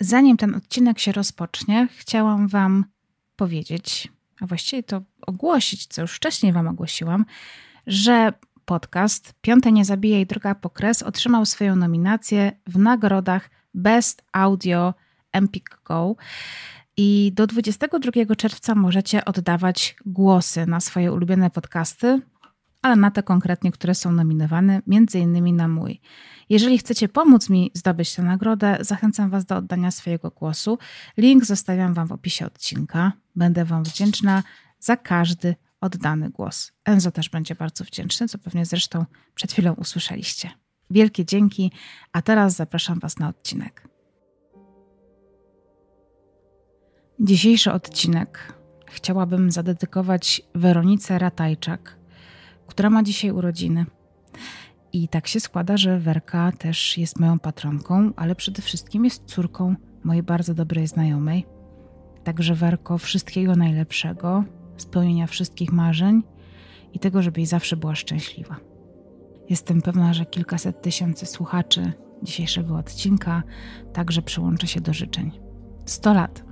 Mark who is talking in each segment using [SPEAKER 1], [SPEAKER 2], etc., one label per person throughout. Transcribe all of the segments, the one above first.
[SPEAKER 1] Zanim ten odcinek się rozpocznie, chciałam Wam powiedzieć, a właściwie to ogłosić, co już wcześniej Wam ogłosiłam, że podcast Piąte Nie Zabijaj Druga Pokres otrzymał swoją nominację w nagrodach Best Audio Empik Go. I do 22 czerwca możecie oddawać głosy na swoje ulubione podcasty, ale na te konkretnie, które są nominowane, między innymi na mój. Jeżeli chcecie pomóc mi zdobyć tę nagrodę, zachęcam Was do oddania swojego głosu. Link zostawiam Wam w opisie odcinka. Będę Wam wdzięczna za każdy oddany głos. Enzo też będzie bardzo wdzięczny, co pewnie zresztą przed chwilą usłyszeliście. Wielkie dzięki, a teraz zapraszam Was na odcinek. Dzisiejszy odcinek chciałabym zadedykować Weronice Ratajczak, która ma dzisiaj urodziny. I tak się składa, że Werka też jest moją patronką, ale przede wszystkim jest córką mojej bardzo dobrej znajomej. Także Werko, wszystkiego najlepszego, spełnienia wszystkich marzeń i tego, żebyś zawsze była szczęśliwa. Jestem pewna, że kilkaset tysięcy słuchaczy dzisiejszego odcinka także przyłączy się do życzeń. 100 lat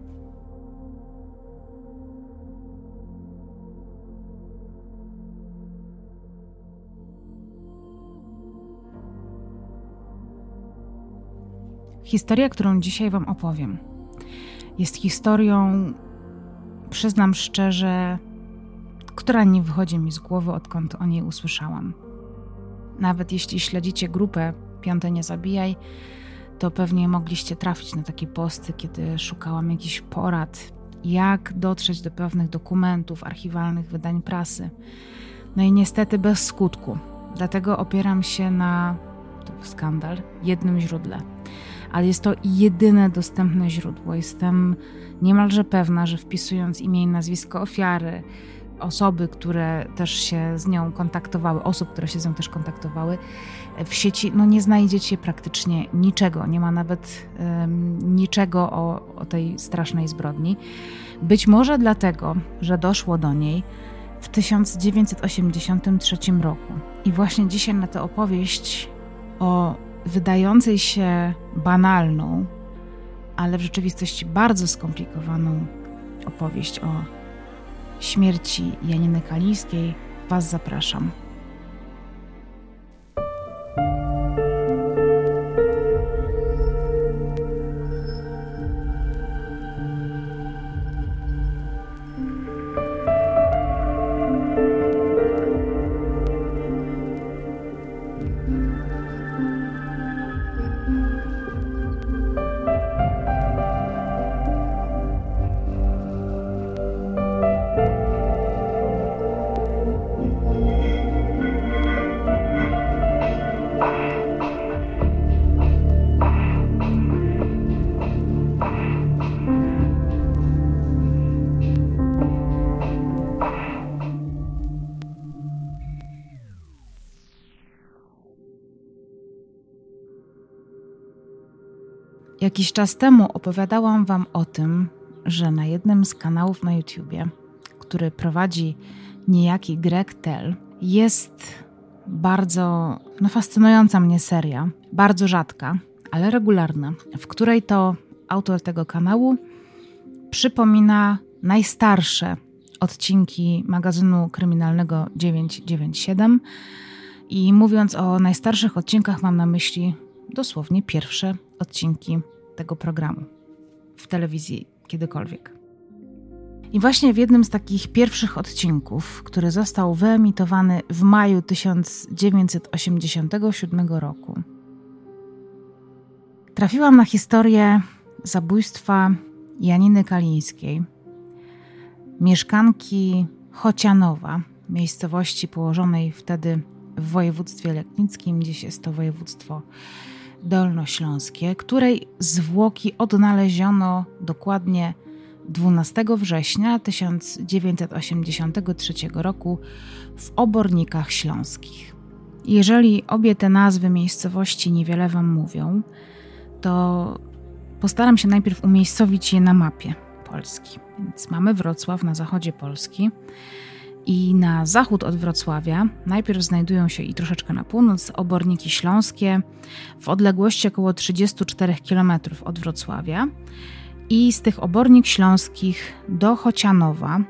[SPEAKER 1] Historia, którą dzisiaj Wam opowiem, jest historią, przyznam szczerze, która nie wychodzi mi z głowy, odkąd o niej usłyszałam. Nawet jeśli śledzicie grupę Piąte Nie Zabijaj, to pewnie mogliście trafić na takie posty, kiedy szukałam jakichś porad, jak dotrzeć do pewnych dokumentów, archiwalnych wydań prasy. No i niestety bez skutku. Dlatego opieram się na, skandal, jednym źródle – ale jest to jedyne dostępne źródło. Jestem niemalże pewna, że wpisując imię i nazwisko ofiary, osoby, które też się z nią kontaktowały, osób, które się z nią też kontaktowały w sieci, no nie znajdziecie praktycznie niczego. Nie ma nawet um, niczego o, o tej strasznej zbrodni. Być może dlatego, że doszło do niej w 1983 roku. I właśnie dzisiaj na tę opowieść o wydającej się banalną, ale w rzeczywistości bardzo skomplikowaną opowieść o śmierci Janiny Kalińskiej Was zapraszam. Jakiś czas temu opowiadałam Wam o tym, że na jednym z kanałów na YouTubie, który prowadzi niejaki Greg Tell, jest bardzo no, fascynująca mnie seria, bardzo rzadka, ale regularna, w której to autor tego kanału przypomina najstarsze odcinki magazynu kryminalnego 997. I mówiąc o najstarszych odcinkach, mam na myśli dosłownie pierwsze odcinki tego programu w telewizji kiedykolwiek. I właśnie w jednym z takich pierwszych odcinków, który został wyemitowany w maju 1987 roku, trafiłam na historię zabójstwa Janiny Kalińskiej, mieszkanki Chocianowa, miejscowości położonej wtedy w województwie leknickim, dziś jest to województwo dolnośląskie, której zwłoki odnaleziono dokładnie 12 września 1983 roku w obornikach śląskich. Jeżeli obie te nazwy miejscowości niewiele Wam mówią, to postaram się najpierw umiejscowić je na mapie Polski. Więc mamy Wrocław na zachodzie Polski I na zachód od Wrocławia najpierw znajdują się i troszeczkę na północ oborniki śląskie w odległości około 34 km od Wrocławia. I z tych obornik śląskich do Chocianowa,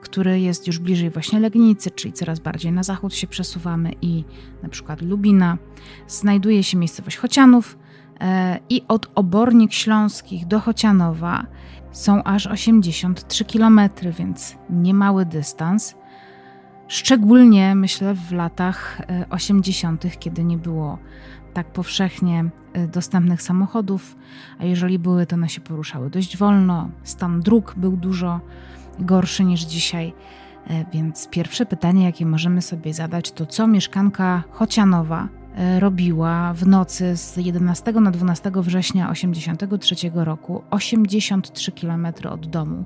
[SPEAKER 1] który jest już bliżej właśnie Legnicy, czyli coraz bardziej na zachód się przesuwamy i na przykład Lubina, znajduje się miejscowość Chocianów e, i od obornik śląskich do Chocianowa są aż 83 km, więc niemały dystans. Szczególnie myślę w latach 80., e, kiedy nie było tak powszechnie e, dostępnych samochodów, a jeżeli były, to one się poruszały dość wolno. Stan dróg był dużo gorszy niż dzisiaj. E, więc pierwsze pytanie, jakie możemy sobie zadać, to co mieszkanka Chocianowa robiła w nocy z 11 na 12 września 1983 roku, 83 km od domu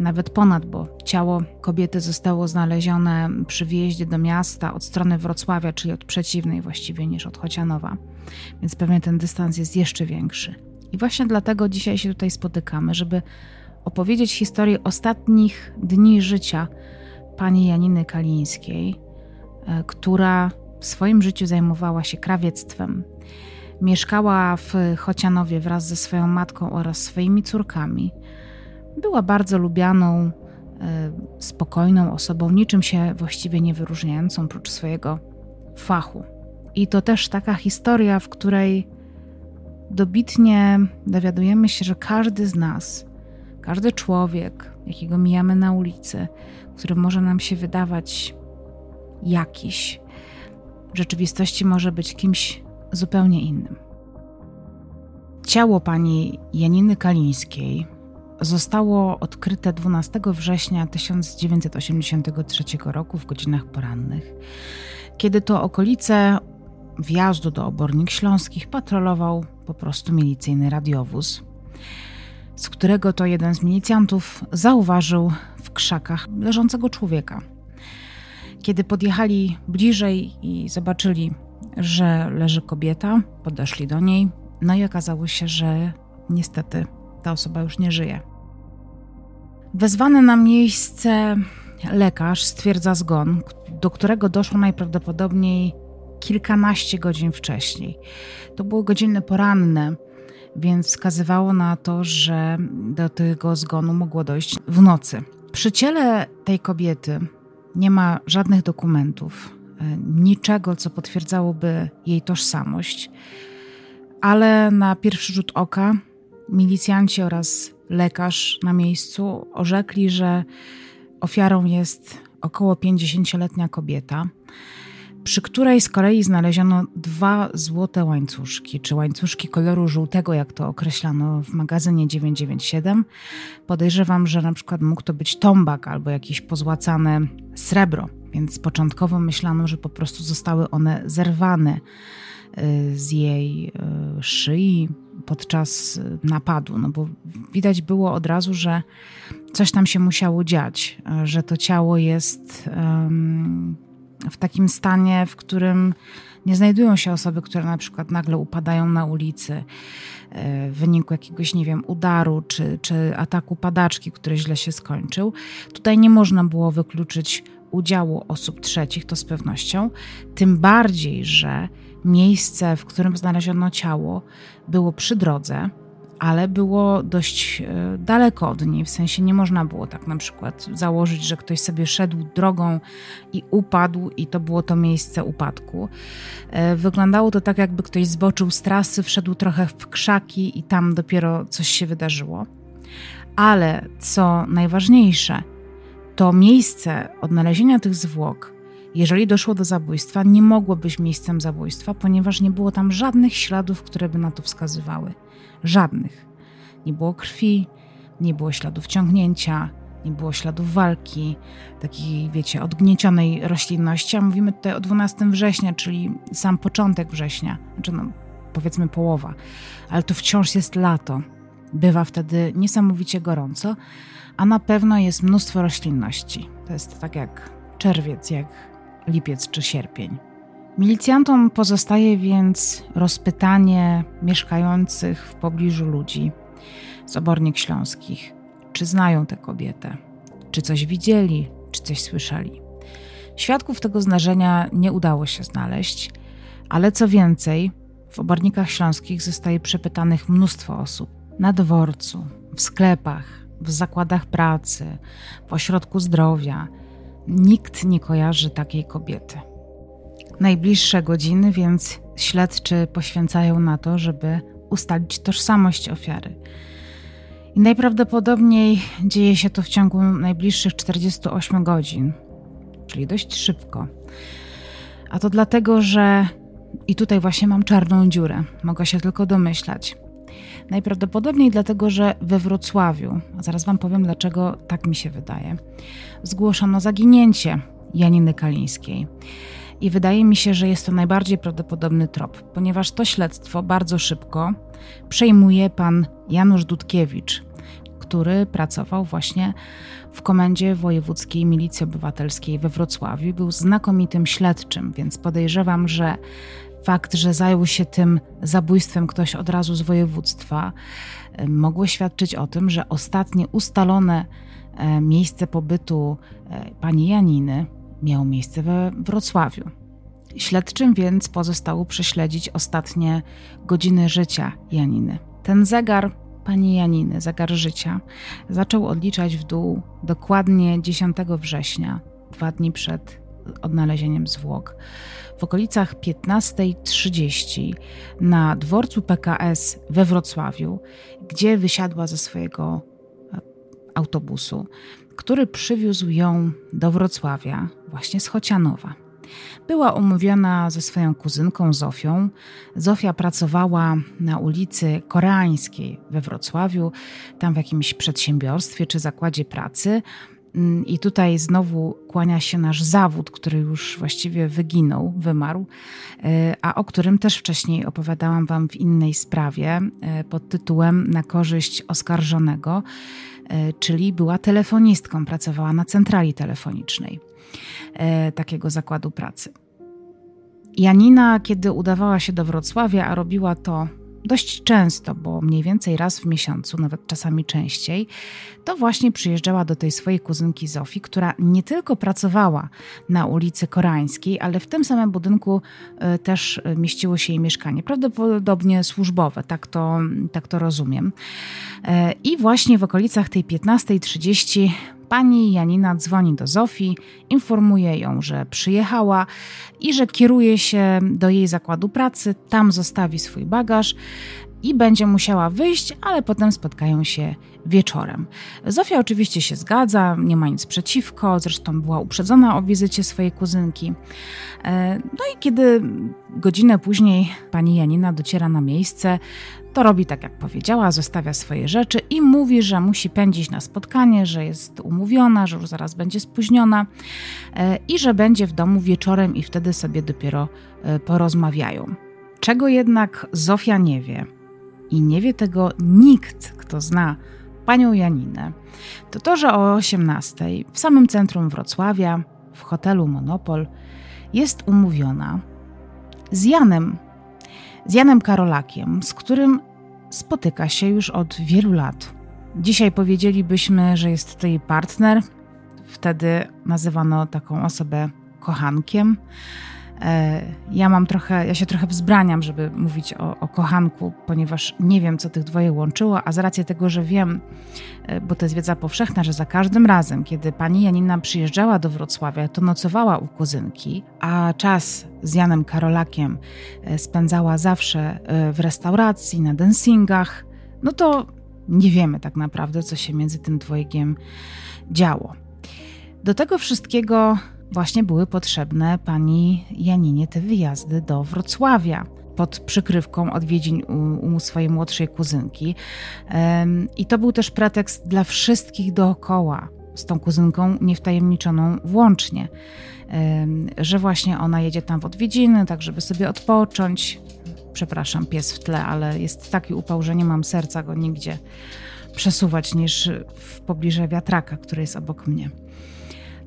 [SPEAKER 1] nawet ponad, bo ciało kobiety zostało znalezione przy wjeździe do miasta od strony Wrocławia, czyli od przeciwnej właściwie niż od Chocianowa, więc pewnie ten dystans jest jeszcze większy. I właśnie dlatego dzisiaj się tutaj spotykamy, żeby opowiedzieć historię ostatnich dni życia pani Janiny Kalińskiej, e, która w swoim życiu zajmowała się krawiectwem. Mieszkała w Chocianowie wraz ze swoją matką oraz swoimi córkami była bardzo lubianą, e, spokojną osobą, niczym się właściwie nie wyróżniającą prócz swojego fachu. I to też taka historia, w której dobitnie dowiadujemy się, że każdy z nas, każdy człowiek, jakiego mijamy na ulicy, który może nam się wydawać jakiś, w rzeczywistości może być kimś zupełnie innym. Ciało pani Janiny Kalińskiej zostało odkryte 12 września 1983 roku w godzinach porannych, kiedy to okolice wjazdu do obornik śląskich patrolował po prostu milicyjny radiowóz, z którego to jeden z milicjantów zauważył w krzakach leżącego człowieka. Kiedy podjechali bliżej i zobaczyli, że leży kobieta, podeszli do niej, no i okazało się, że niestety ta osoba już nie żyje. Wezwany na miejsce lekarz stwierdza zgon, do którego doszło najprawdopodobniej kilkanaście godzin wcześniej. To były godziny poranne, więc wskazywało na to, że do tego zgonu mogło dojść w nocy. Przy ciele tej kobiety nie ma żadnych dokumentów, niczego, co potwierdzałoby jej tożsamość, ale na pierwszy rzut oka milicjanci oraz lekarz na miejscu orzekli, że ofiarą jest około 50-letnia kobieta, przy której z kolei znaleziono dwa złote łańcuszki, czy łańcuszki koloru żółtego, jak to określano w magazynie 997. Podejrzewam, że na przykład mógł to być tombak albo jakieś pozłacane srebro, więc początkowo myślano, że po prostu zostały one zerwane y, z jej y, szyi, podczas napadu, no bo widać było od razu, że coś tam się musiało dziać, że to ciało jest um, w takim stanie, w którym nie znajdują się osoby, które na przykład nagle upadają na ulicy e, w wyniku jakiegoś, nie wiem, udaru czy, czy ataku padaczki, który źle się skończył. Tutaj nie można było wykluczyć udziału osób trzecich, to z pewnością. Tym bardziej, że miejsce, w którym znaleziono ciało, było przy drodze, ale było dość e, daleko od niej. W sensie nie można było tak na przykład założyć, że ktoś sobie szedł drogą i upadł, i to było to miejsce upadku. E, wyglądało to tak, jakby ktoś zboczył z trasy, wszedł trochę w krzaki i tam dopiero coś się wydarzyło. Ale co najważniejsze, to miejsce odnalezienia tych zwłok jeżeli doszło do zabójstwa, nie mogło być miejscem zabójstwa, ponieważ nie było tam żadnych śladów, które by na to wskazywały. Żadnych. Nie było krwi, nie było śladów ciągnięcia, nie było śladów walki, takiej, wiecie, odgniecionej roślinności. A mówimy tutaj o 12 września, czyli sam początek września, znaczy no, powiedzmy połowa, ale to wciąż jest lato. Bywa wtedy niesamowicie gorąco, a na pewno jest mnóstwo roślinności. To jest tak jak czerwiec, jak lipiec czy sierpień. Milicjantom pozostaje więc rozpytanie mieszkających w pobliżu ludzi z obornik śląskich, czy znają tę kobietę, czy coś widzieli, czy coś słyszeli. Świadków tego zdarzenia nie udało się znaleźć, ale co więcej, w obornikach śląskich zostaje przepytanych mnóstwo osób na dworcu, w sklepach, w zakładach pracy, w ośrodku zdrowia. Nikt nie kojarzy takiej kobiety. Najbliższe godziny więc śledczy poświęcają na to, żeby ustalić tożsamość ofiary. I najprawdopodobniej dzieje się to w ciągu najbliższych 48 godzin, czyli dość szybko. A to dlatego, że i tutaj właśnie mam czarną dziurę, mogę się tylko domyślać. Najprawdopodobniej dlatego, że we Wrocławiu, a zaraz Wam powiem dlaczego tak mi się wydaje, zgłoszono zaginięcie Janiny Kalińskiej. I wydaje mi się, że jest to najbardziej prawdopodobny trop, ponieważ to śledztwo bardzo szybko przejmuje pan Janusz Dudkiewicz, który pracował właśnie w Komendzie Wojewódzkiej Milicji Obywatelskiej we Wrocławiu. Był znakomitym śledczym, więc podejrzewam, że fakt, że zajął się tym zabójstwem ktoś od razu z województwa, mogło świadczyć o tym, że ostatnie ustalone e, miejsce pobytu e, pani Janiny miało miejsce we Wrocławiu. Śledczym więc pozostało prześledzić ostatnie godziny życia Janiny. Ten zegar pani Janiny, zegar życia, zaczął odliczać w dół dokładnie 10 września, dwa dni przed odnalezieniem zwłok. W okolicach 15.30 na dworcu PKS we Wrocławiu, gdzie wysiadła ze swojego e, autobusu, który przywiózł ją do Wrocławia, właśnie z Chocianowa. Była umówiona ze swoją kuzynką Zofią. Zofia pracowała na ulicy Koreańskiej we Wrocławiu, tam w jakimś przedsiębiorstwie czy zakładzie pracy. Mm, I tutaj znowu kłania się nasz zawód, który już właściwie wyginął, wymarł, e, a o którym też wcześniej opowiadałam Wam w innej sprawie e, pod tytułem Na korzyść oskarżonego, e, czyli była telefonistką, pracowała na centrali telefonicznej takiego zakładu pracy. Janina, kiedy udawała się do Wrocławia, a robiła to dość często, bo mniej więcej raz w miesiącu, nawet czasami częściej, to właśnie przyjeżdżała do tej swojej kuzynki Zofii, która nie tylko pracowała na ulicy Koreańskiej, ale w tym samym budynku e, też mieściło się jej mieszkanie, prawdopodobnie służbowe, tak to, tak to rozumiem. E, I właśnie w okolicach tej 15.30 Pani Janina dzwoni do Zofii, informuje ją, że przyjechała i że kieruje się do jej zakładu pracy, tam zostawi swój bagaż i będzie musiała wyjść, ale potem spotkają się wieczorem. Zofia oczywiście się zgadza, nie ma nic przeciwko, zresztą była uprzedzona o wizycie swojej kuzynki. E, no i kiedy godzinę później pani Janina dociera na miejsce, to robi tak, jak powiedziała, zostawia swoje rzeczy i mówi, że musi pędzić na spotkanie, że jest umówiona, że już zaraz będzie spóźniona e, i że będzie w domu wieczorem i wtedy sobie dopiero e, porozmawiają. Czego jednak Zofia nie wie, i nie wie tego nikt, kto zna panią Janinę, to to, że o 18 w samym centrum Wrocławia, w hotelu Monopol, jest umówiona z Janem, z Janem Karolakiem, z którym spotyka się już od wielu lat. Dzisiaj powiedzielibyśmy, że jest to jej partner. Wtedy nazywano taką osobę kochankiem. E, ja mam trochę, ja się trochę wzbraniam, żeby mówić o, o, kochanku, ponieważ nie wiem, co tych dwoje łączyło, a z racji tego, że wiem, e, bo to jest wiedza powszechna, że za każdym razem, kiedy pani Janina przyjeżdżała do Wrocławia, to nocowała u kuzynki, a czas z Janem Karolakiem e, spędzała zawsze w restauracji, na dancingach, no to nie wiemy tak naprawdę, co się między tym dwojgiem działo. Do tego wszystkiego właśnie były potrzebne pani Janinie te wyjazdy do Wrocławia pod przykrywką odwiedzin u, u swojej młodszej kuzynki. I to był też pretekst dla wszystkich dookoła, z tą kuzynką niewtajemniczoną włącznie, że właśnie ona jedzie tam w odwiedziny, tak żeby sobie odpocząć. Przepraszam, pies w tle, ale jest taki upał, że nie mam serca go nigdzie przesuwać niż w pobliżu wiatraka, który jest obok mnie.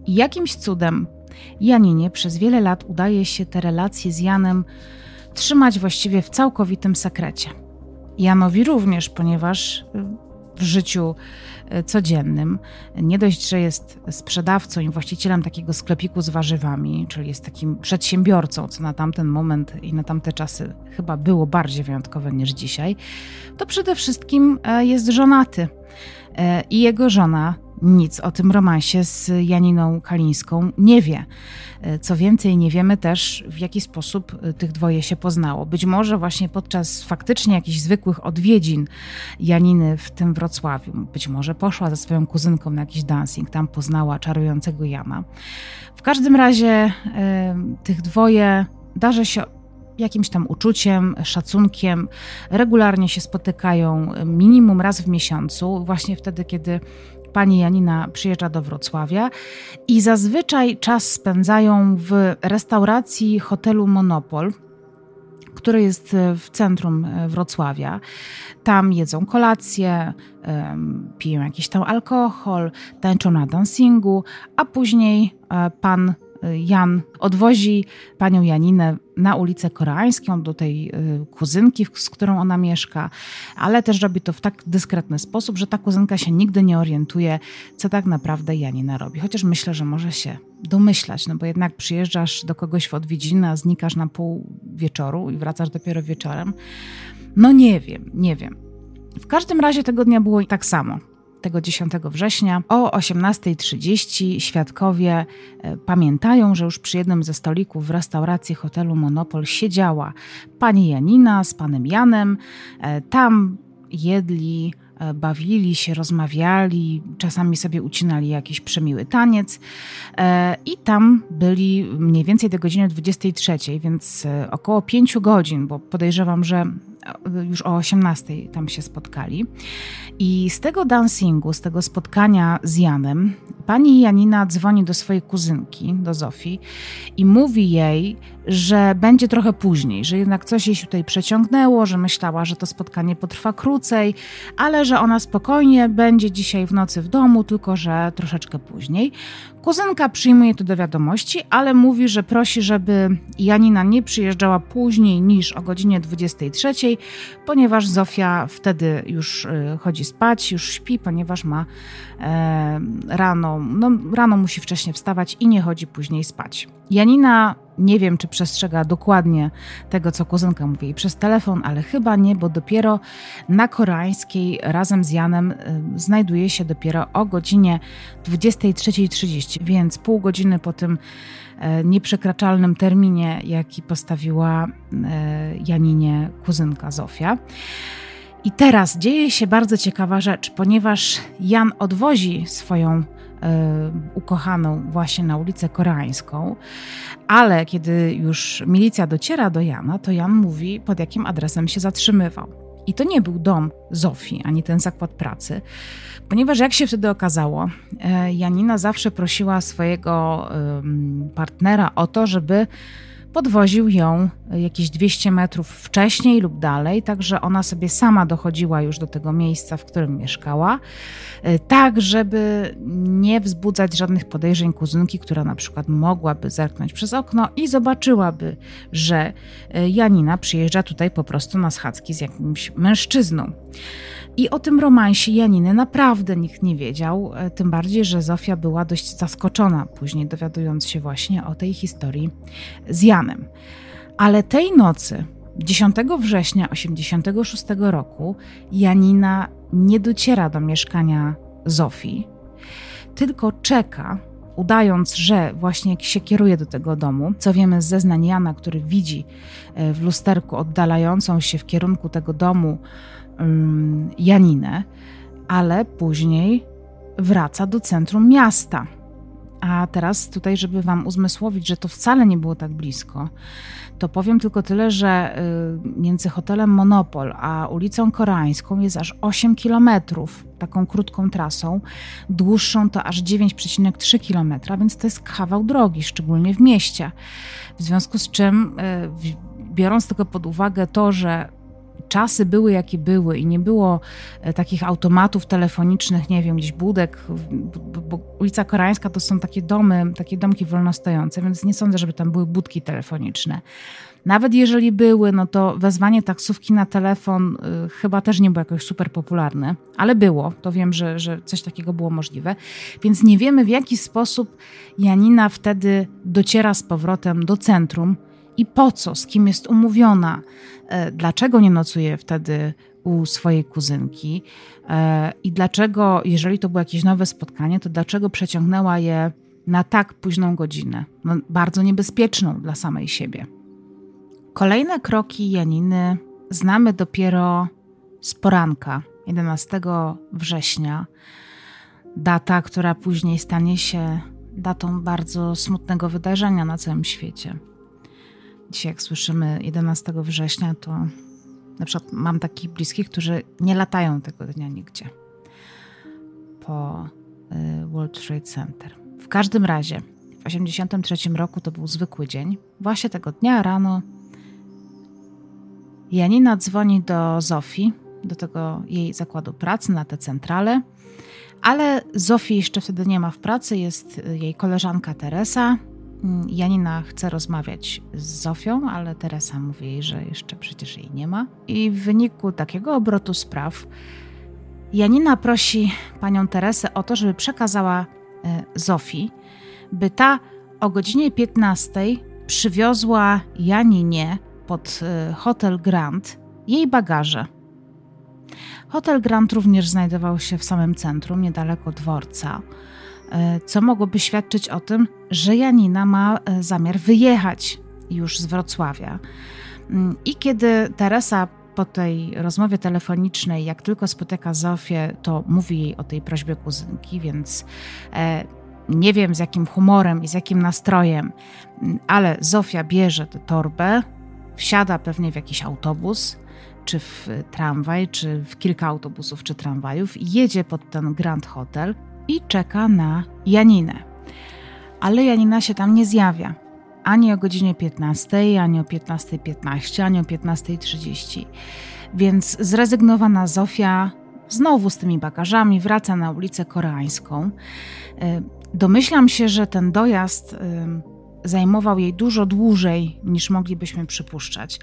[SPEAKER 1] Jakimś cudem Janinie przez wiele lat udaje się te relacje z Janem trzymać właściwie w całkowitym sekrecie. Janowi również, ponieważ y, w życiu e, codziennym. Nie dość, że jest sprzedawcą i właścicielem takiego sklepiku z warzywami, czyli jest takim przedsiębiorcą, co na tamten moment i na tamte czasy chyba było bardziej wyjątkowe niż dzisiaj, to przede wszystkim e, jest żonaty. I jego żona nic o tym romansie z Janiną Kalińską nie wie. E, co więcej, nie wiemy też, w jaki sposób e, tych dwoje się poznało. Być może właśnie podczas faktycznie jakichś zwykłych odwiedzin Janiny w tym Wrocławiu. Być może poszła ze swoją kuzynką na jakiś dancing, tam poznała czarującego Jana. W każdym razie y, tych dwoje darzy się jakimś tam uczuciem, szacunkiem. Regularnie się spotykają minimum raz w miesiącu, właśnie wtedy, kiedy pani Janina przyjeżdża do Wrocławia i zazwyczaj czas spędzają w restauracji hotelu Monopol który jest w centrum Wrocławia. Tam jedzą kolację, piją jakiś tam alkohol, tańczą na dancingu, a później e, pan Jan odwozi panią Janinę na ulicę Koreańską do tej y, kuzynki, z którą ona mieszka, ale też robi to w tak dyskretny sposób, że ta kuzynka się nigdy nie orientuje, co tak naprawdę Janina robi. Chociaż myślę, że może się domyślać, no bo jednak przyjeżdżasz do kogoś w odwiedziny, a znikasz na pół wieczoru i wracasz dopiero wieczorem. No nie wiem, nie wiem. W każdym razie tego dnia było tak samo 10 września o 18.30 świadkowie e, pamiętają, że już przy jednym ze stolików w restauracji hotelu Monopol siedziała pani Janina z panem Janem. E, tam jedli e, bawili się, rozmawiali, czasami sobie ucinali jakiś przemiły taniec i tam byli mniej więcej do godziny 23, więc około 5 godzin, bo podejrzewam, że już o 18 tam się spotkali. I z tego dancingu, z tego spotkania z Janem, pani Janina dzwoni do swojej kuzynki, do Zofii i mówi jej, że będzie trochę później, że jednak coś jej się tutaj przeciągnęło, że myślała, że to spotkanie potrwa krócej, ale że ona spokojnie będzie dzisiaj w nocy w domu, tylko że troszeczkę później. Kuzynka przyjmuje to do wiadomości, ale mówi, że prosi, żeby Janina nie przyjeżdżała później niż o godzinie 23, ponieważ Zofia wtedy już y, chodzi spać, już śpi, ponieważ ma e, rano, no, rano musi wcześniej wstawać i nie chodzi później spać. Janina nie wiem, czy przestrzega dokładnie tego, co kuzynka mówi przez telefon, ale chyba nie, bo dopiero na koreańskiej razem z Janem y, znajduje się dopiero o godzinie 23.30, więc pół godziny po tym nieprzekraczalnym terminie, jaki postawiła e, Janinie kuzynka Zofia. I teraz dzieje się bardzo ciekawa rzecz, ponieważ Jan odwozi swoją E, ukochaną właśnie na ulicę Koreańską, ale kiedy już milicja dociera do Jana, to Jan mówi, pod jakim adresem się zatrzymywał. I to nie był dom Zofii, ani ten zakład pracy, ponieważ jak się wtedy okazało, e, Janina zawsze prosiła swojego partnera o to, żeby podwoził ją jakieś 200 metrów wcześniej lub dalej, także ona sobie sama dochodziła już do tego miejsca, w którym mieszkała, e, tak żeby nie wzbudzać żadnych podejrzeń kuzynki, która na przykład mogłaby zerknąć przez okno i zobaczyłaby, że e, Janina przyjeżdża tutaj po prostu na schadzki z jakimś mężczyzną. I o tym romansie Janiny naprawdę nikt nie wiedział, e, tym bardziej, że Zofia była dość zaskoczona później, dowiadując się właśnie o tej historii z Janem. Ale tej nocy, 10 września 1986 roku, Janina nie dociera do mieszkania Zofii, tylko czeka, udając, że właśnie się kieruje do tego domu, co wiemy z zeznań Jana, który widzi e, w lusterku oddalającą się w kierunku tego domu Janinę, ale później wraca do centrum miasta. A teraz tutaj, żeby Wam uzmysłowić, że to wcale nie było tak blisko, to powiem tylko tyle, że y, między hotelem Monopol a ulicą Koreańską jest aż 8 kilometrów taką krótką trasą. Dłuższą to aż 9,3 kilometra, więc to jest kawał drogi, szczególnie w mieście. W związku z czym, y, biorąc tylko pod uwagę to, że czasy były jakie były i nie było e, takich automatów telefonicznych, nie wiem, gdzieś budek, bo, bo ulica Koreańska to są takie domy, takie domki wolnostojące, więc nie sądzę, żeby tam były budki telefoniczne. Nawet jeżeli były, no to wezwanie taksówki na telefon y, chyba też nie było jakoś super popularne, ale było. To wiem, że, że coś takiego było możliwe. Więc nie wiemy, w jaki sposób Janina wtedy dociera z powrotem do centrum i po co, z kim jest umówiona, e, dlaczego nie nocuje wtedy u swojej kuzynki e, i dlaczego, jeżeli to było jakieś nowe spotkanie, to dlaczego przeciągnęła je na tak późną godzinę, no, bardzo niebezpieczną dla samej siebie. Kolejne kroki Janiny znamy dopiero z poranka 11 września. Data, która później stanie się datą bardzo smutnego wydarzenia na całym świecie. Dzisiaj, jak słyszymy 11 września, to na przykład mam takich bliskich, którzy nie latają tego dnia nigdzie po y, World Trade Center. W każdym razie, w 1983 roku to był zwykły dzień. Właśnie tego dnia rano Janina dzwoni do Zofii, do tego jej zakładu pracy na tę centralę, ale Zofii jeszcze wtedy nie ma w pracy, jest jej koleżanka Teresa. Janina chce rozmawiać z Zofią, ale Teresa mówi jej, że jeszcze przecież jej nie ma. I w wyniku takiego obrotu spraw Janina prosi panią Teresę o to, żeby przekazała e, Zofii, by ta o godzinie 15 przywiozła Janinie pod y, Hotel Grand jej bagaże. Hotel Grand również znajdował się w samym centrum, niedaleko dworca, co mogłoby świadczyć o tym, że Janina ma y, zamiar wyjechać już z Wrocławia. Mm, I kiedy Teresa po tej rozmowie telefonicznej, jak tylko spotyka Zofię, to mówi jej o tej prośbie kuzynki, więc e, nie wiem z jakim humorem i z jakim nastrojem, mm, ale Zofia bierze tę torbę, wsiada pewnie w jakiś autobus, czy w tramwaj, czy w kilka autobusów, czy tramwajów, jedzie pod ten Grand Hotel i czeka na Janinę. Ale Janina się tam nie zjawia. Ani o godzinie 15, ani o 15.15, ani o 15.30. Więc zrezygnowana Zofia znowu z tymi bagażami wraca na ulicę Koreańską. E, domyślam się, że ten dojazd zajmował jej dużo dłużej niż moglibyśmy przypuszczać,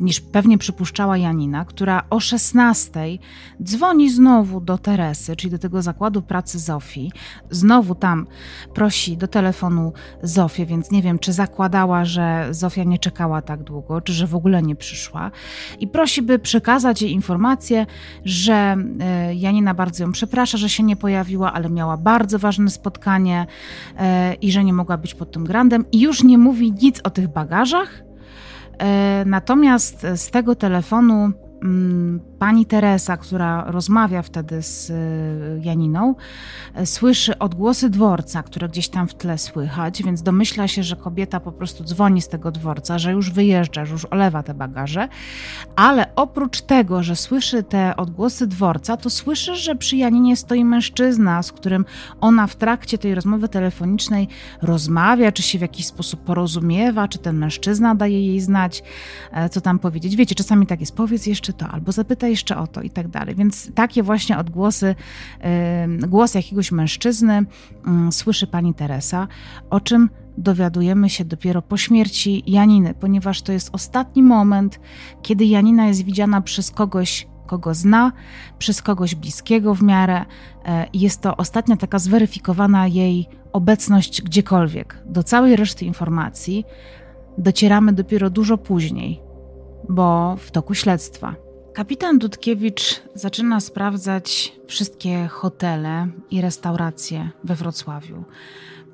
[SPEAKER 1] niż pewnie przypuszczała Janina, która o 16 dzwoni znowu do Teresy, czyli do tego zakładu pracy Zofii. Znowu tam prosi do telefonu Zofię, więc nie wiem, czy zakładała, że Zofia nie czekała tak długo, czy że w ogóle nie przyszła. I prosi, by przekazać jej informację, że e, Janina bardzo ją przeprasza, że się nie pojawiła, ale miała bardzo ważne spotkanie e, i że nie mogła być pod tym grandem. I już nie mówi nic o tych bagażach. E, natomiast z tego telefonu Mm, pani Teresa, która rozmawia wtedy z y, Janiną, e, słyszy odgłosy dworca, które gdzieś tam w tle słychać, więc domyśla się, że kobieta po prostu dzwoni z tego dworca, że już wyjeżdża, że już olewa te bagaże, ale oprócz tego, że słyszy te odgłosy dworca, to słyszy, że przy Janinie stoi mężczyzna, z którym ona w trakcie tej rozmowy telefonicznej rozmawia, czy się w jakiś sposób porozumiewa, czy ten mężczyzna daje jej znać, e, co tam powiedzieć. Wiecie, czasami tak jest, powiedz jeszcze to, albo zapytaj jeszcze o to i tak dalej. Więc takie właśnie odgłosy, głos jakiegoś mężczyzny słyszy pani Teresa, o czym dowiadujemy się dopiero po śmierci Janiny, ponieważ to jest ostatni moment, kiedy Janina jest widziana przez kogoś, kogo zna, przez kogoś bliskiego w miarę. E, jest to ostatnia taka zweryfikowana jej obecność gdziekolwiek. Do całej reszty informacji docieramy dopiero dużo później, bo w toku śledztwa. Kapitan Dudkiewicz zaczyna sprawdzać wszystkie hotele i restauracje we Wrocławiu,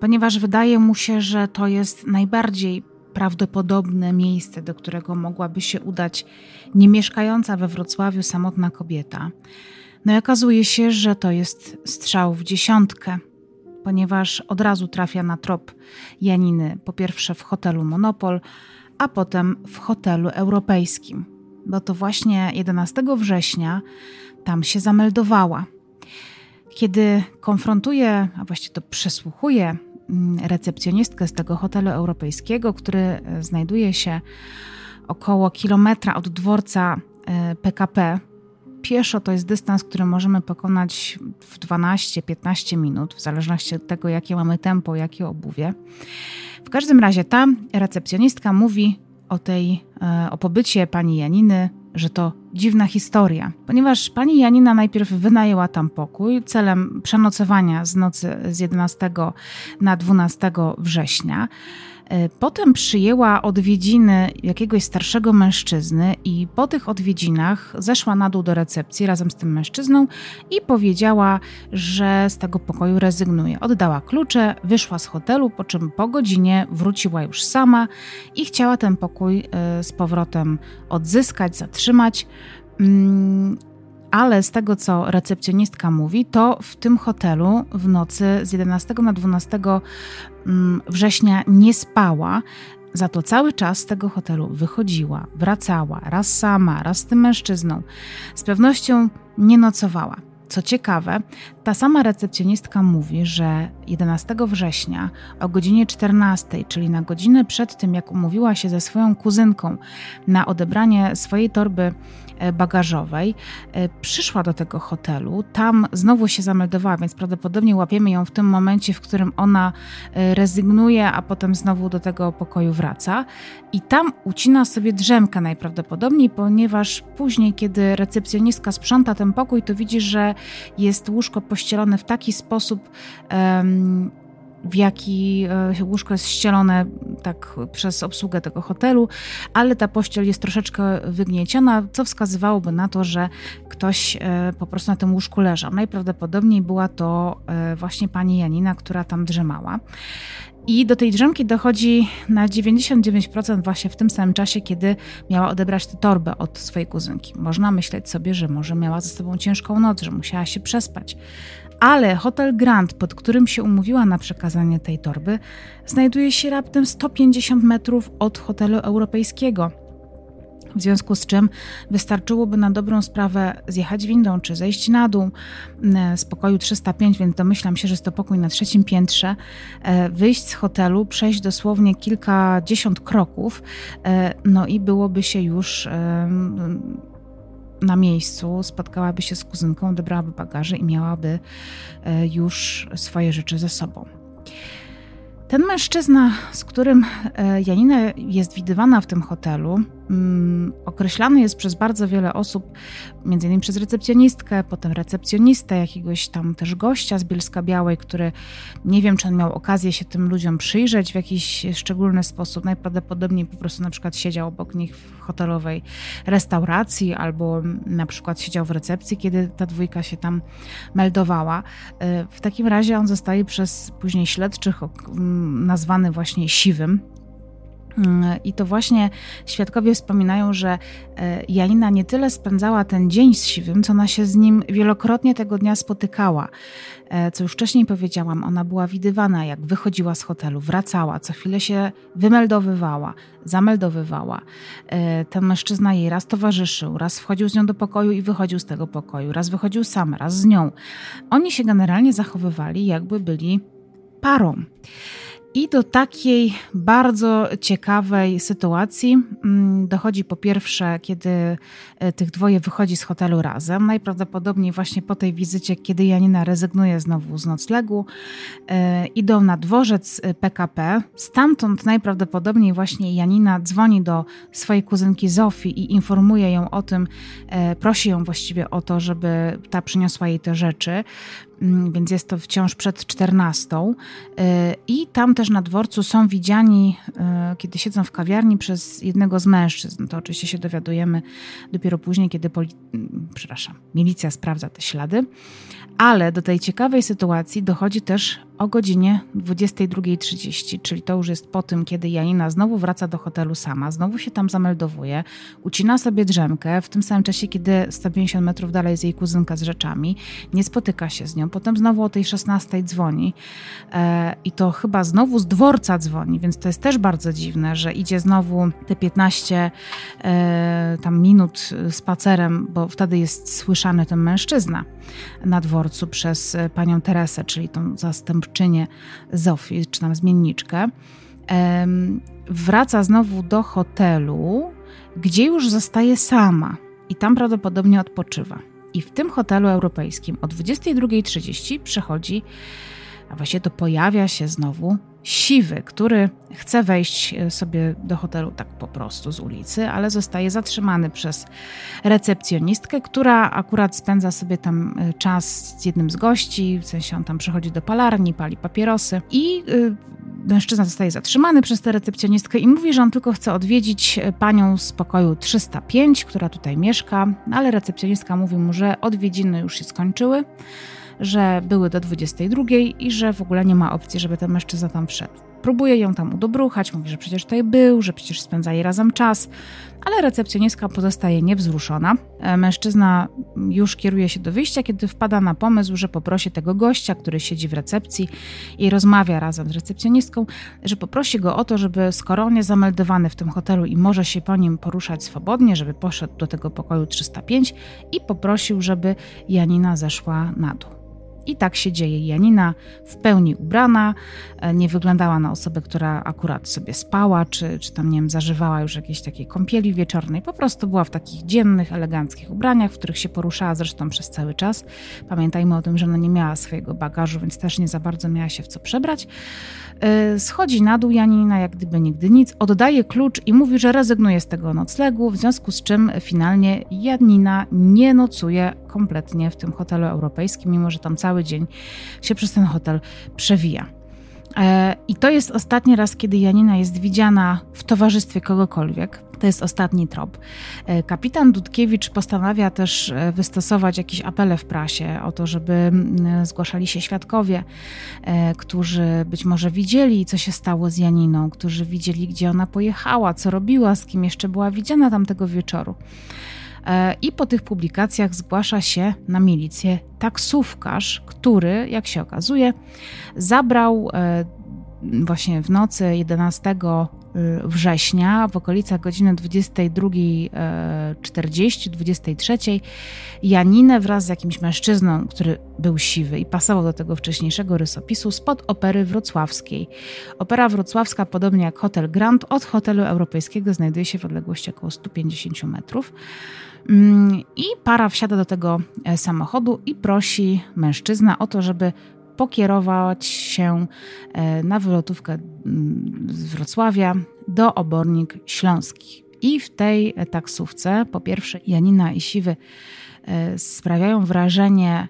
[SPEAKER 1] ponieważ wydaje mu się, że to jest najbardziej prawdopodobne miejsce, do którego mogłaby się udać niemieszkająca we Wrocławiu samotna kobieta. No i okazuje się, że to jest strzał w dziesiątkę, ponieważ od razu trafia na trop Janiny, po pierwsze w hotelu Monopol, a potem w hotelu europejskim bo to właśnie 11 września tam się zameldowała. Kiedy konfrontuje, a właściwie to przesłuchuje mm, recepcjonistkę z tego hotelu europejskiego, który e, znajduje się około kilometra od dworca PKP. Pieszo to jest dystans, który możemy pokonać w 12-15 minut, w zależności od tego, jakie mamy tempo, jakie obuwie. W każdym razie ta recepcjonistka mówi o tej, o pobycie pani Janiny że to dziwna historia, ponieważ pani Janina najpierw wynajęła tam pokój celem przenocowania z nocy z 11 na 12 września. E, potem przyjęła odwiedziny jakiegoś starszego mężczyzny i po tych odwiedzinach zeszła na dół do recepcji razem z tym mężczyzną i powiedziała, że z tego pokoju rezygnuje. Oddała klucze, wyszła z hotelu, po czym po godzinie wróciła już sama i chciała ten pokój e, z powrotem odzyskać, zatrzymać. Ale z tego, co recepcjonistka mówi, to w tym hotelu w nocy z 11 na 12 mm, września nie spała. Za to cały czas z tego hotelu wychodziła, wracała, raz sama, raz z tym mężczyzną. Z pewnością nie nocowała. Co ciekawe, ta sama recepcjonistka mówi, że 11 września o godzinie 14, czyli na godzinę przed tym, jak umówiła się ze swoją kuzynką na odebranie swojej torby E, bagażowej, e, przyszła do tego hotelu, tam znowu się zameldowała, więc prawdopodobnie łapiemy ją w tym momencie, w którym ona e, rezygnuje, a potem znowu do tego pokoju wraca. I tam ucina sobie drzemkę najprawdopodobniej, ponieważ później, kiedy recepcjonistka sprząta ten pokój, to widzi, że jest łóżko pościelone w taki sposób, w jaki e, łóżko jest ścielone tak przez obsługę tego hotelu, ale ta pościel jest troszeczkę wygnieciona, co wskazywałoby na to, że ktoś e, po prostu na tym łóżku leżał. Najprawdopodobniej była to e, właśnie pani Janina, która tam drzemała. I do tej drzemki dochodzi na 99% właśnie w tym samym czasie, kiedy miała odebrać tę torbę od swojej kuzynki. Można myśleć sobie, że może miała ze sobą ciężką noc, że musiała się przespać ale hotel Grand, pod którym się umówiła na przekazanie tej torby, znajduje się raptem 150 metrów od hotelu europejskiego. W związku z czym wystarczyłoby na dobrą sprawę zjechać windą czy zejść na dół z pokoju 305, więc domyślam się, że jest to pokój na trzecim piętrze, e, wyjść z hotelu, przejść dosłownie kilkadziesiąt kroków, e, no i byłoby się już na miejscu spotkałaby się z kuzynką, odebrałaby bagaże i miałaby e, już swoje rzeczy ze sobą. Ten mężczyzna, z którym e, Janina jest widywana w tym hotelu, mm, określany jest przez bardzo wiele osób, między innymi przez recepcjonistkę, potem recepcjonistę, jakiegoś tam też gościa z Bielska Białej, który nie wiem, czy on miał okazję się tym ludziom przyjrzeć w jakiś szczególny sposób. Najprawdopodobniej po prostu na przykład siedział obok nich w hotelowej restauracji albo na przykład siedział w recepcji, kiedy ta dwójka się tam meldowała. E, w takim razie on zostaje przez później śledczych nazwany właśnie siwym. Mm, I to właśnie świadkowie wspominają, że e, Janina nie tyle spędzała ten dzień z Siwym, co ona się z nim wielokrotnie tego dnia spotykała. E, co już wcześniej powiedziałam, ona była widywana, jak wychodziła z hotelu, wracała, co chwilę się wymeldowywała, zameldowywała. E, ten mężczyzna jej raz towarzyszył, raz wchodził z nią do pokoju i wychodził z tego pokoju, raz wychodził sam, raz z nią. Oni się generalnie zachowywali, jakby byli parą. I do takiej bardzo ciekawej sytuacji mm, dochodzi po pierwsze, kiedy e, tych dwoje wychodzi z hotelu razem. Najprawdopodobniej właśnie po tej wizycie, kiedy Janina rezygnuje znowu z noclegu, e, idą na dworzec PKP. Stamtąd najprawdopodobniej właśnie Janina dzwoni do swojej kuzynki Zofii i informuje ją o tym, e, prosi ją właściwie o to, żeby ta przyniosła jej te rzeczy. Mm, więc jest to wciąż przed 14. Y, I tam też na dworcu są widziani, y, kiedy siedzą w kawiarni, przez jednego z mężczyzn. To oczywiście się dowiadujemy dopiero później, kiedy poli- mm, przepraszam, milicja sprawdza te ślady. Ale do tej ciekawej sytuacji dochodzi też o godzinie 22.30, czyli to już jest po tym, kiedy Janina znowu wraca do hotelu sama, znowu się tam zameldowuje, ucina sobie drzemkę, w tym samym czasie, kiedy 150 metrów dalej jest jej kuzynka z rzeczami, nie spotyka się z nią, potem znowu o tej 16 dzwoni e, i to chyba znowu z dworca dzwoni, więc to jest też bardzo dziwne, że idzie znowu te 15 e, tam minut spacerem, bo wtedy jest słyszany ten mężczyzna na dworcu przez panią Teresę, czyli tą zastępczynię Zofii, czy tam zmienniczkę. Wraca znowu do hotelu, gdzie już zostaje sama i tam prawdopodobnie odpoczywa. I w tym hotelu europejskim o 22.30 przychodzi, a właściwie to pojawia się znowu siwy, który chce wejść e, sobie do hotelu tak po prostu z ulicy, ale zostaje zatrzymany przez recepcjonistkę, która akurat spędza sobie tam e, czas z jednym z gości, w sensie on tam przychodzi do palarni, pali papierosy i y, mężczyzna zostaje zatrzymany przez tę recepcjonistkę i mówi, że on tylko chce odwiedzić panią z pokoju 305, która tutaj mieszka, ale recepcjonistka mówi mu, że odwiedziny już się skończyły że były do 22 i że w ogóle nie ma opcji, żeby ten mężczyzna tam wszedł. Próbuje ją tam udobruchać, mówi, że przecież tutaj był, że przecież spędzali razem czas, ale recepcjonistka pozostaje niewzruszona. E, mężczyzna już kieruje się do wyjścia, kiedy wpada na pomysł, że poprosi tego gościa, który siedzi w recepcji i rozmawia razem z recepcjonistką, że poprosi go o to, żeby skoro on jest zameldowany w tym hotelu i może się po nim poruszać swobodnie, żeby poszedł do tego pokoju 305 i poprosił, żeby Janina zeszła na dół. I tak się dzieje. Janina w pełni ubrana, e, nie wyglądała na osobę, która akurat sobie spała, czy, czy tam, nie wiem, zażywała już jakiejś takiej kąpieli wieczornej. Po prostu była w takich dziennych, eleganckich ubraniach, w których się poruszała zresztą przez cały czas. Pamiętajmy o tym, że ona nie miała swojego bagażu, więc też nie za bardzo miała się w co przebrać. E, schodzi na dół Janina, jak gdyby nigdy nic, oddaje klucz i mówi, że rezygnuje z tego noclegu, w związku z czym finalnie Janina nie nocuje kompletnie w tym hotelu europejskim, mimo że tam cały dzień się przez ten hotel przewija. E, I to jest ostatni raz, kiedy Janina jest widziana w towarzystwie kogokolwiek. To jest ostatni trop. E, kapitan Dudkiewicz postanawia też e, wystosować jakieś apele w prasie o to, żeby zgłaszali się świadkowie, którzy być może widzieli, co się stało z Janiną, którzy widzieli, gdzie ona pojechała, co robiła, z kim jeszcze była widziana tamtego wieczoru. E, I po tych publikacjach zgłasza się na milicję taksówkarz, który, jak się okazuje, zabrał e, właśnie w nocy 11 e, września w okolicach godziny 22.40, 23 Janinę wraz z jakimś mężczyzną, który był siwy i pasował do tego wcześniejszego rysopisu spod opery wrocławskiej. Opera wrocławska, podobnie jak Hotel Grand, od hotelu europejskiego znajduje się w odległości około 150 metrów. Mm, I para wsiada do tego e, samochodu i prosi mężczyzna o to, żeby pokierować się e, na wylotówkę mm, z Wrocławia do Obornik Śląski. I w tej taksówce, po pierwsze, Janina i Siwy e, sprawiają wrażenie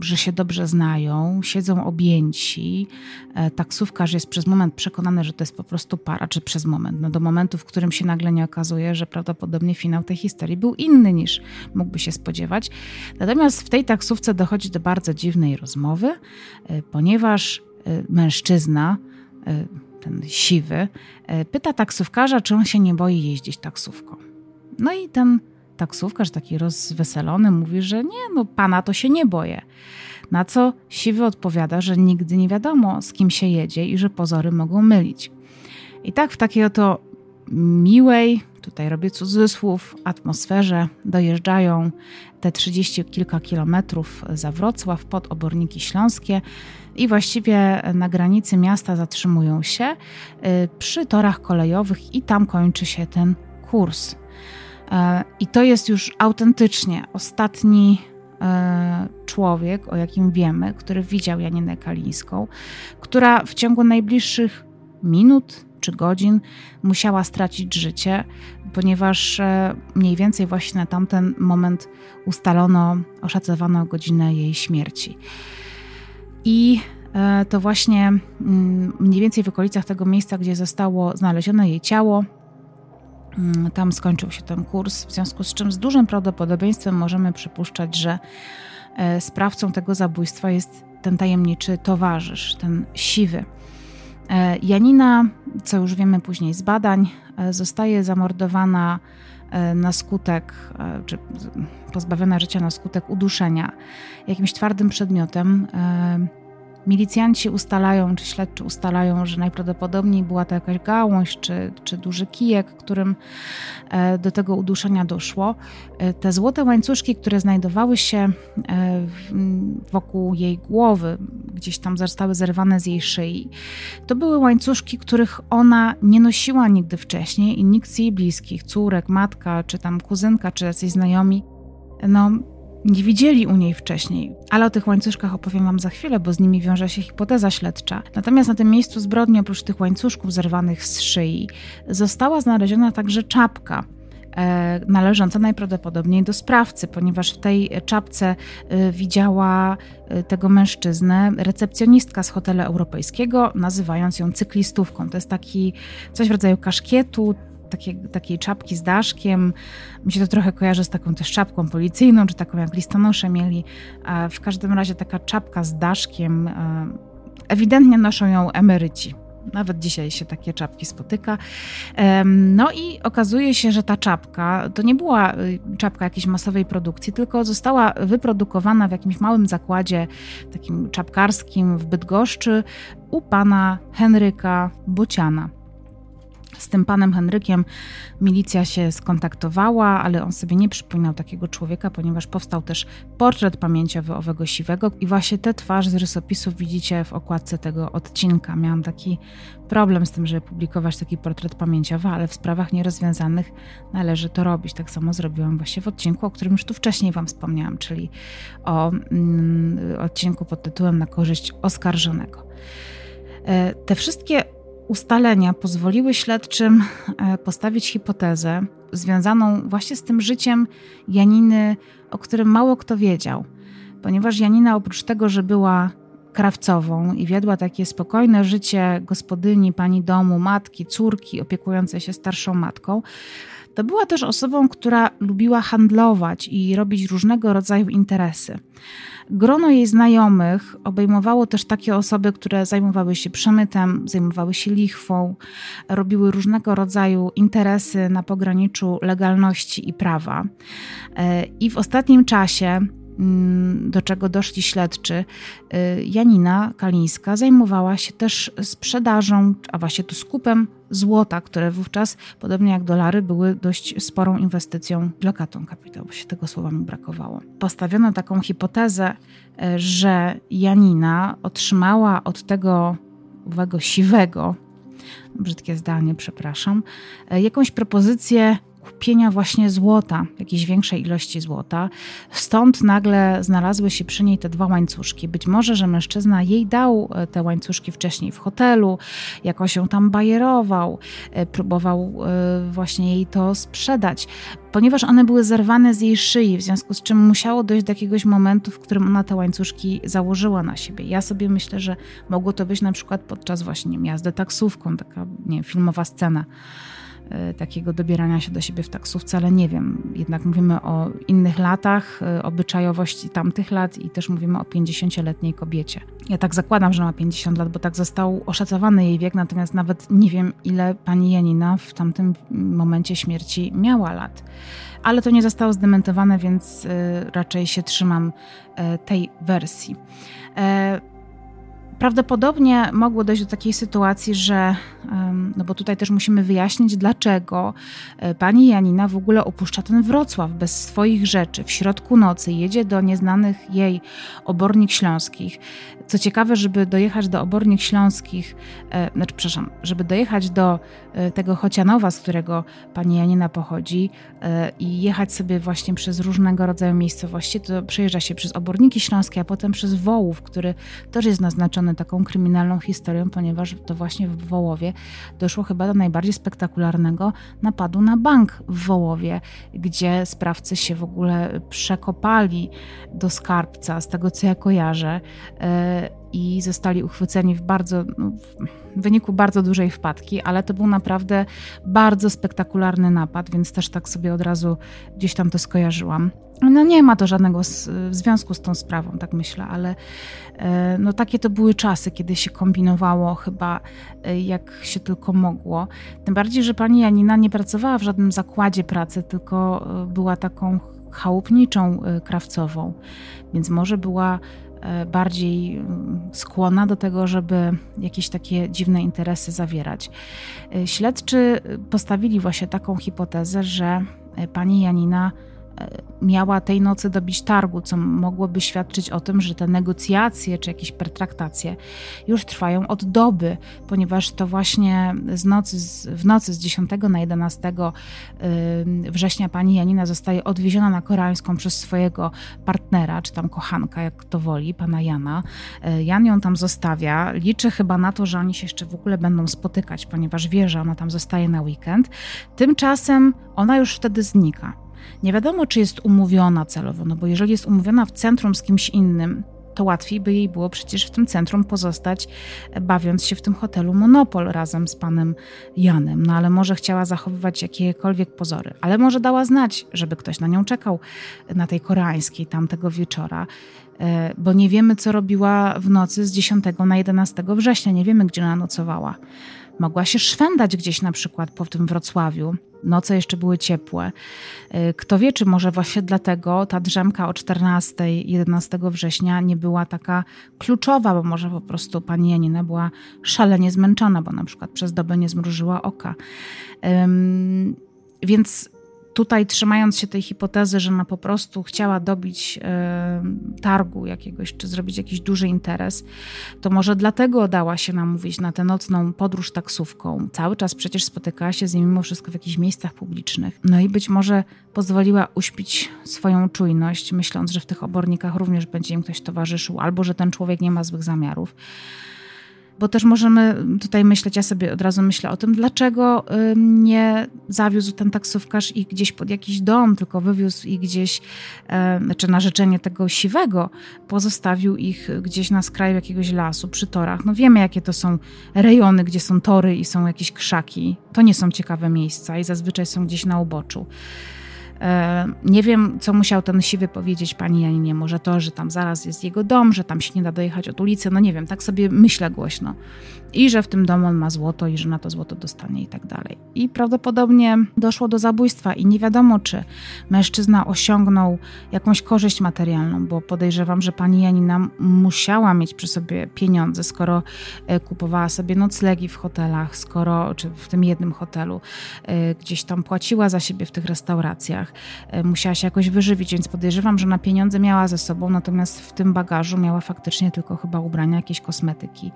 [SPEAKER 1] że się dobrze znają, siedzą objęci. E, taksówkarz jest przez moment przekonany, że to jest po prostu para, czy przez moment, no do momentu, w którym się nagle nie okazuje, że prawdopodobnie finał tej historii był inny niż mógłby się spodziewać. Natomiast w tej taksówce dochodzi do bardzo dziwnej rozmowy, e, ponieważ e, mężczyzna, ten siwy, pyta taksówkarza, czy on się nie boi jeździć taksówką. No i ten taksówkarz taki rozweselony mówi, że nie, no pana to się nie boję. Na co Siwy odpowiada, że nigdy nie wiadomo z kim się jedzie i że pozory mogą mylić. I tak w takiej oto miłej, tutaj robię cudzysłów, atmosferze dojeżdżają te 30 kilka kilometrów za Wrocław pod oborniki śląskie i właściwie na granicy miasta zatrzymują się y, przy torach kolejowych i tam kończy się ten kurs I to jest już autentycznie ostatni e, człowiek, o jakim wiemy, który widział Janinę Kalińską, która w ciągu najbliższych minut czy godzin musiała stracić życie, ponieważ e, mniej więcej właśnie na tamten moment ustalono, oszacowano godzinę jej śmierci. I to właśnie mm, mniej więcej w okolicach tego miejsca, gdzie zostało znalezione jej ciało, tam skończył się ten kurs, w związku z czym z dużym prawdopodobieństwem możemy przypuszczać, że e, sprawcą tego zabójstwa jest ten tajemniczy towarzysz, ten siwy. E, Janina, co już wiemy później z badań, e, zostaje zamordowana na skutek, czy pozbawiona życia na skutek uduszenia jakimś twardym przedmiotem Milicjanci ustalają, czy śledczy ustalają, że najprawdopodobniej była to jakaś gałąź, czy, czy duży kijek, którym e, do tego uduszenia doszło. E, te złote łańcuszki, które znajdowały się e, wokół jej głowy, gdzieś tam zostały zerwane z jej szyi, to były łańcuszki, których ona nie nosiła nigdy wcześniej i nikt z jej bliskich, córek, matka, czy tam kuzynka, czy jacyś znajomi, no nie widzieli u niej wcześniej. Ale o tych łańcuszkach opowiem Wam za chwilę, bo z nimi wiąże się hipoteza śledcza. Natomiast na tym miejscu zbrodni, oprócz tych łańcuszków zerwanych z szyi, została znaleziona także czapka. E, należąca najprawdopodobniej do sprawcy, ponieważ w tej czapce e, widziała e, tego mężczyznę recepcjonistka z hotelu europejskiego, nazywając ją cyklistówką. To jest taki coś w rodzaju kaszkietu, takie, takiej czapki z daszkiem. Mi się to trochę kojarzy z taką też czapką policyjną, czy taką jak listonosze mieli. W każdym razie taka czapka z daszkiem, e, ewidentnie noszą ją emeryci. Nawet dzisiaj się takie czapki spotyka. No i okazuje się, że ta czapka to nie była y, czapka jakiejś masowej produkcji, tylko została wyprodukowana w jakimś małym zakładzie takim czapkarskim w Bydgoszczy u pana Henryka Bociana. Z tym panem Henrykiem milicja się skontaktowała, ale on sobie nie przypominał takiego człowieka, ponieważ powstał też portret pamięciowy owego siwego i właśnie tę twarz z rysopisów widzicie w okładce tego odcinka. Miałam taki problem z tym, żeby publikować taki portret pamięciowy, ale w sprawach nierozwiązanych należy to robić. Tak samo zrobiłam właśnie w odcinku, o którym już tu wcześniej Wam wspomniałam, czyli o mm, odcinku pod tytułem Na korzyść oskarżonego. E, te wszystkie ustalenia pozwoliły śledczym e, postawić hipotezę związaną właśnie z tym życiem Janiny, o którym mało kto wiedział, ponieważ Janina oprócz tego, że była krawcową i wiodła takie spokojne życie gospodyni, pani domu, matki, córki opiekującej się starszą matką, to była też osobą, która lubiła handlować i robić różnego rodzaju interesy. Grono jej znajomych obejmowało też takie osoby, które zajmowały się przemytem, zajmowały się lichwą, robiły różnego rodzaju interesy na pograniczu legalności i prawa. E, I w ostatnim czasie Mm, do czego doszli śledczy, y, Janina Kalińska zajmowała się też sprzedażą, a właśnie tu skupem złota, które wówczas, podobnie jak dolary, były dość sporą inwestycją, lokatą kapitału, bo się tego słowa mi brakowało. Postawiono taką hipotezę, y, że Janina otrzymała od tego owego siwego, brzydkie zdanie, przepraszam, y, jakąś propozycję kupienia właśnie złota, jakiejś większej ilości złota. Stąd nagle znalazły się przy niej te dwa łańcuszki. Być może, że mężczyzna jej dał e, te łańcuszki wcześniej w hotelu, jakoś ją tam bajerował, e, próbował e, właśnie jej to sprzedać, ponieważ one były zerwane z jej szyi, w związku z czym musiało dojść do jakiegoś momentu, w którym ona te łańcuszki założyła na siebie. Ja sobie myślę, że mogło to być na przykład podczas właśnie jazdy taksówką, taka nie, filmowa scena takiego dobierania się do siebie w taksówce, ale nie wiem. Jednak mówimy o innych latach, e, obyczajowości tamtych lat i też mówimy o 50-letniej kobiecie. Ja tak zakładam, że ma 50 lat, bo tak został oszacowany jej wiek, natomiast nawet nie wiem, ile pani Janina w tamtym momencie śmierci miała lat. Ale to nie zostało zdementowane, więc e, raczej się trzymam tej wersji. Prawdopodobnie mogło dojść do takiej sytuacji, że, no bo tutaj też musimy wyjaśnić, dlaczego e, pani Janina w ogóle opuszcza ten Wrocław bez swoich rzeczy w środku nocy, jedzie do nieznanych jej obornik śląskich. Co ciekawe, żeby dojechać do obornik śląskich, e, znaczy, przepraszam, żeby dojechać do e, tego Chocianowa, z którego pani Janina pochodzi i jechać sobie właśnie przez różnego rodzaju miejscowości, to przejeżdża się przez oborniki śląskie, a potem przez Wołów, który też jest naznaczony taką kryminalną historią, ponieważ to właśnie w Wołowie doszło chyba do najbardziej spektakularnego napadu na bank w Wołowie, gdzie sprawcy się w ogóle przekopali do skarbca, z tego co ja kojarzę, e, i zostali uchwyceni w bardzo, no, w wyniku bardzo dużej wpadki, ale to był naprawdę bardzo spektakularny napad, więc też tak sobie od razu gdzieś tam to skojarzyłam. No nie ma to żadnego związku z tą sprawą, tak myślę, ale e, no takie to były czasy, kiedy się kombinowało chyba e, jak się tylko mogło. Tym bardziej, że pani Janina nie pracowała w żadnym zakładzie pracy, tylko e, była taką chałupniczą krawcową, więc może była bardziej mm, skłonna do tego, żeby jakieś takie dziwne interesy zawierać. E, śledczy postawili właśnie taką hipotezę, że pani Janina miała tej nocy dobić targu, co mogłoby świadczyć o tym, że te negocjacje czy jakieś pertraktacje już trwają od doby, ponieważ to właśnie z nocy, w nocy z 10 na 11 września pani Janina zostaje odwieziona na koreańską przez swojego partnera, czy tam kochanka, jak to woli, pana Jana. Y, Jan ją tam zostawia, liczy chyba na to, że oni się jeszcze w ogóle będą spotykać, ponieważ wie, że ona tam zostaje na weekend. Tymczasem ona już wtedy znika. Nie wiadomo, czy jest umówiona celowo, no bo jeżeli jest umówiona w centrum z kimś innym, to łatwiej by jej było przecież w tym centrum pozostać, bawiąc się w tym hotelu Monopol razem z panem Janem. No ale może chciała zachowywać jakiekolwiek pozory, ale może dała znać, żeby ktoś na nią czekał na tej koreańskiej tamtego wieczora e, bo nie wiemy, co robiła w nocy z 10 na 11 września, nie wiemy, gdzie ona nocowała. Mogła się szwendać gdzieś na przykład po tym Wrocławiu. Noce jeszcze były ciepłe. Y, kto wie, czy może właśnie dlatego ta drzemka o 14, 11 września nie była taka kluczowa, bo może po prostu pani Janina była szalenie zmęczona, bo na przykład przez dobę nie zmrużyła oka. Więc tutaj trzymając się tej hipotezy, że ona po prostu chciała dobić e, targu jakiegoś, czy zrobić jakiś duży interes, to może dlatego dała się namówić na tę nocną podróż taksówką. Cały czas przecież spotykała się z nim mimo wszystko w jakichś miejscach publicznych. No i być może pozwoliła uśpić swoją czujność, myśląc, że w tych obornikach również będzie im ktoś towarzyszył, albo że ten człowiek nie ma złych zamiarów bo też możemy tutaj myśleć, ja sobie od razu myślę o tym, dlaczego nie zawiózł ten taksówkarz ich gdzieś pod jakiś dom, tylko wywiózł ich gdzieś, znaczy na życzenie tego siwego, pozostawił ich gdzieś na skraju jakiegoś lasu, przy torach. No wiemy, jakie to są rejony, gdzie są tory i są jakieś krzaki. To nie są ciekawe miejsca i zazwyczaj są gdzieś na uboczu. E, nie wiem, co musiał ten siwy powiedzieć pani Janinie. Może to, że tam zaraz jest jego dom, że tam się nie da dojechać od ulicy. No nie wiem, tak sobie myślę głośno. I że w tym domu on ma złoto i że na to złoto dostanie i tak dalej. I prawdopodobnie doszło do zabójstwa i nie wiadomo, czy mężczyzna osiągnął jakąś korzyść materialną, bo podejrzewam, że pani Janina musiała mieć przy sobie pieniądze, skoro e, kupowała sobie noclegi w hotelach, skoro, czy w tym jednym hotelu, e, gdzieś tam płaciła za siebie w tych restauracjach E, musiała się jakoś wyżywić, więc podejrzewam, że na pieniądze miała ze sobą, natomiast w tym bagażu miała faktycznie tylko chyba ubrania, jakieś kosmetyki.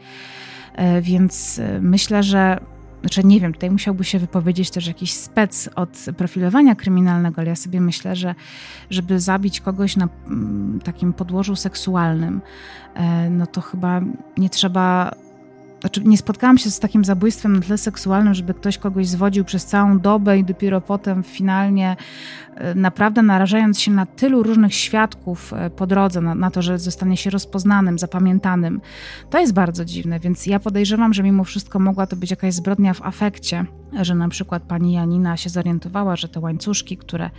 [SPEAKER 1] E, więc e, myślę, że znaczy nie wiem, tutaj musiałby się wypowiedzieć też jakiś spec od profilowania kryminalnego, ale ja sobie myślę, że żeby zabić kogoś na mm, takim podłożu seksualnym, no to chyba nie trzeba znaczy nie spotkałam się z takim zabójstwem na tle seksualnym, żeby ktoś kogoś zwodził przez całą dobę i dopiero potem finalnie, e, naprawdę narażając się na tylu różnych świadków e, po drodze, na, na, to, że zostanie się rozpoznanym, zapamiętanym. To jest bardzo dziwne, więc ja podejrzewam, że mimo wszystko mogła to być jakaś zbrodnia w afekcie, że na przykład pani Janina się zorientowała, że te łańcuszki, które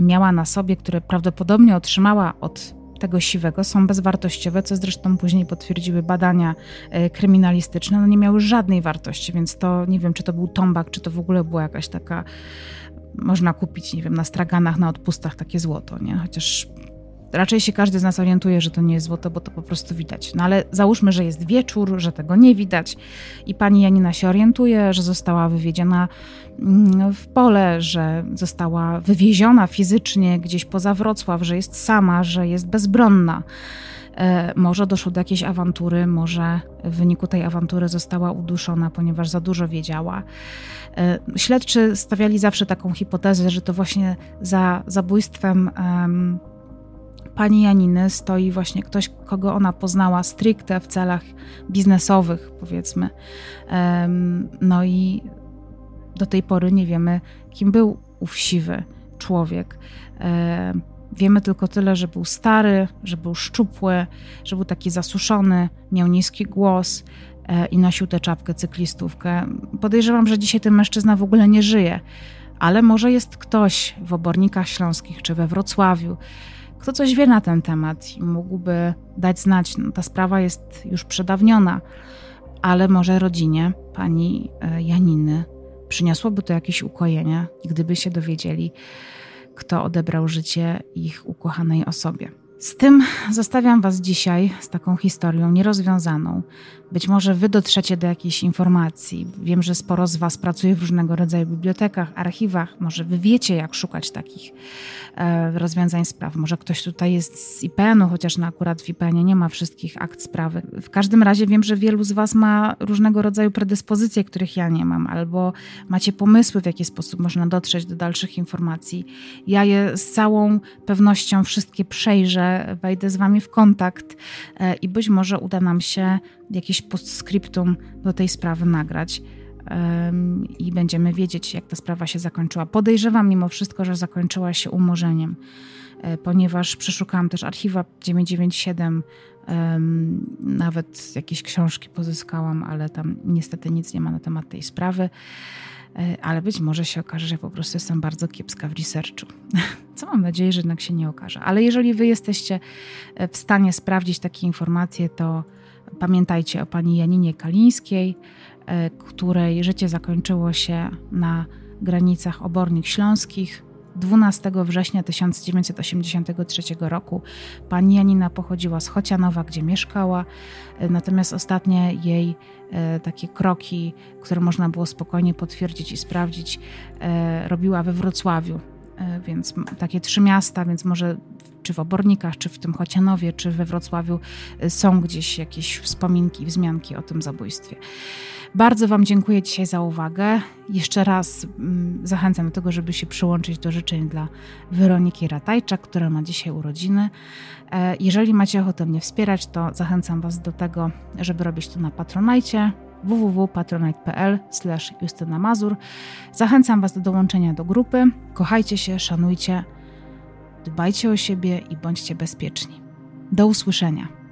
[SPEAKER 1] miała na sobie, które prawdopodobnie otrzymała od tego siwego są bezwartościowe, co zresztą później potwierdziły badania e, kryminalistyczne. No nie miały żadnej wartości, więc to nie wiem, czy to był tombak, czy to w ogóle była jakaś taka można kupić, nie wiem, na straganach, na odpustach takie złoto, nie? Chociaż raczej się każdy z nas orientuje, że to nie jest złoto, bo to po prostu widać. No ale załóżmy, że jest wieczór, że tego nie widać i pani Janina się orientuje, że została wywiedziona mm, w pole, że została wywieziona fizycznie gdzieś poza Wrocław, że jest sama, że jest bezbronna. E, może doszło do jakiejś awantury, może w wyniku tej awantury została uduszona, ponieważ za dużo wiedziała. E, śledczy stawiali zawsze taką hipotezę, że to właśnie za zabójstwem pani Janiny stoi właśnie ktoś, kogo ona poznała stricte w celach biznesowych, powiedzmy. No i do tej pory nie wiemy, kim był ów siwy człowiek. Wiemy tylko tyle, że był stary, że był szczupły, że był taki zasuszony, miał niski głos e, i nosił tę czapkę cyklistówkę. Podejrzewam, że dzisiaj ten mężczyzna w ogóle nie żyje, ale może jest ktoś w obornikach śląskich czy we Wrocławiu, kto coś wie na ten temat i mógłby dać znać. No, ta sprawa jest już przedawniona, ale może rodzinie pani e, Janiny przyniosłoby to jakieś ukojenie, gdyby się dowiedzieli, kto odebrał życie ich ukochanej osobie. Z tym zostawiam Was dzisiaj z taką historią nierozwiązaną. Być może Wy dotrzecie do jakiejś informacji. Wiem, że sporo z Was pracuje w różnego rodzaju bibliotekach, archiwach. Może Wy wiecie, jak szukać takich e, rozwiązań spraw. Może ktoś tutaj jest z IPN-u, chociaż no akurat w IPN-ie nie ma wszystkich akt sprawy. W każdym razie wiem, że wielu z Was ma różnego rodzaju predyspozycje, których ja nie mam, albo macie pomysły, w jaki sposób można dotrzeć do dalszych informacji. Ja je z całą pewnością wszystkie przejrzę, wejdę z Wami w kontakt e, i być może uda nam się jakieś postscriptum do tej sprawy nagrać i będziemy wiedzieć, jak ta sprawa się zakończyła. Podejrzewam mimo wszystko, że zakończyła się umorzeniem, e, ponieważ przeszukałam też archiwa 997, nawet jakieś książki pozyskałam, ale tam niestety nic nie ma na temat tej sprawy. E, ale być może się okaże, że po prostu jestem bardzo kiepska w researchu. Co mam nadzieję, że jednak się nie okaże. Ale jeżeli wy jesteście e, w stanie sprawdzić takie informacje, to pamiętajcie o pani Janinie Kalińskiej, e, której życie zakończyło się na granicach obornik śląskich 12 września 1983 roku. Pani Janina pochodziła z Chocianowa, gdzie mieszkała, e, natomiast ostatnie jej e, takie kroki, które można było spokojnie potwierdzić i sprawdzić, e, robiła we Wrocławiu. Więc takie trzy miasta, więc może czy w Obornikach, czy w tym Chocianowie, czy we Wrocławiu są gdzieś jakieś wspominki, wzmianki o tym zabójstwie. Bardzo Wam dziękuję dzisiaj za uwagę. Jeszcze raz mm, zachęcam do tego, żeby się przyłączyć do życzeń dla Weroniki Ratajczak, która ma dzisiaj urodziny. E, jeżeli macie ochotę mnie wspierać, to zachęcam Was do tego, żeby robić to na Patronajcie www.patronite.pl Justyna Mazur. Zachęcam Was do dołączenia do grupy. Kochajcie się, szanujcie, dbajcie o siebie i bądźcie bezpieczni. Do usłyszenia.